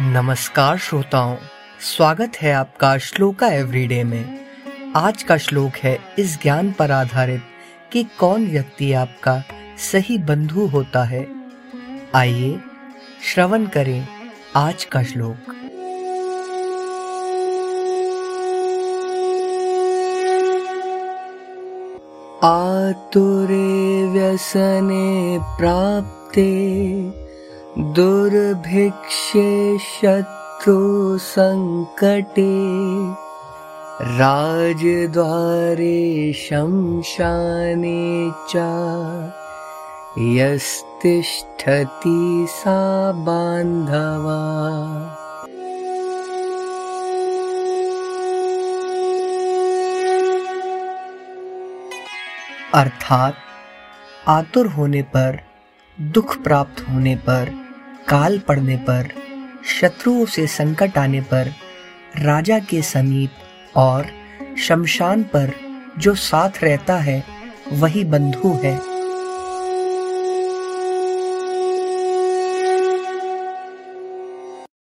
नमस्कार श्रोताओं, स्वागत है आपका श्लोका एवरीडे में। आज का श्लोक है, इस ज्ञान पर आधारित कि कौन व्यक्ति आपका सही बंधु होता है। आइए श्रवण करें आज का श्लोक। आतुरे व्यसने प्राप्ते दुर्भिक्षे शत्रु सङ्कटे राजद्वारे शंशाने च यस्तिष्ठति सा बान्धवा। अर्थात आतुर होने पर, दुख प्राप्त होने पर काल पड़ने पर, शत्रुओं से संकट आने पर, राजा के समीप और शमशान पर जो साथ रहता है, वही बंधु है।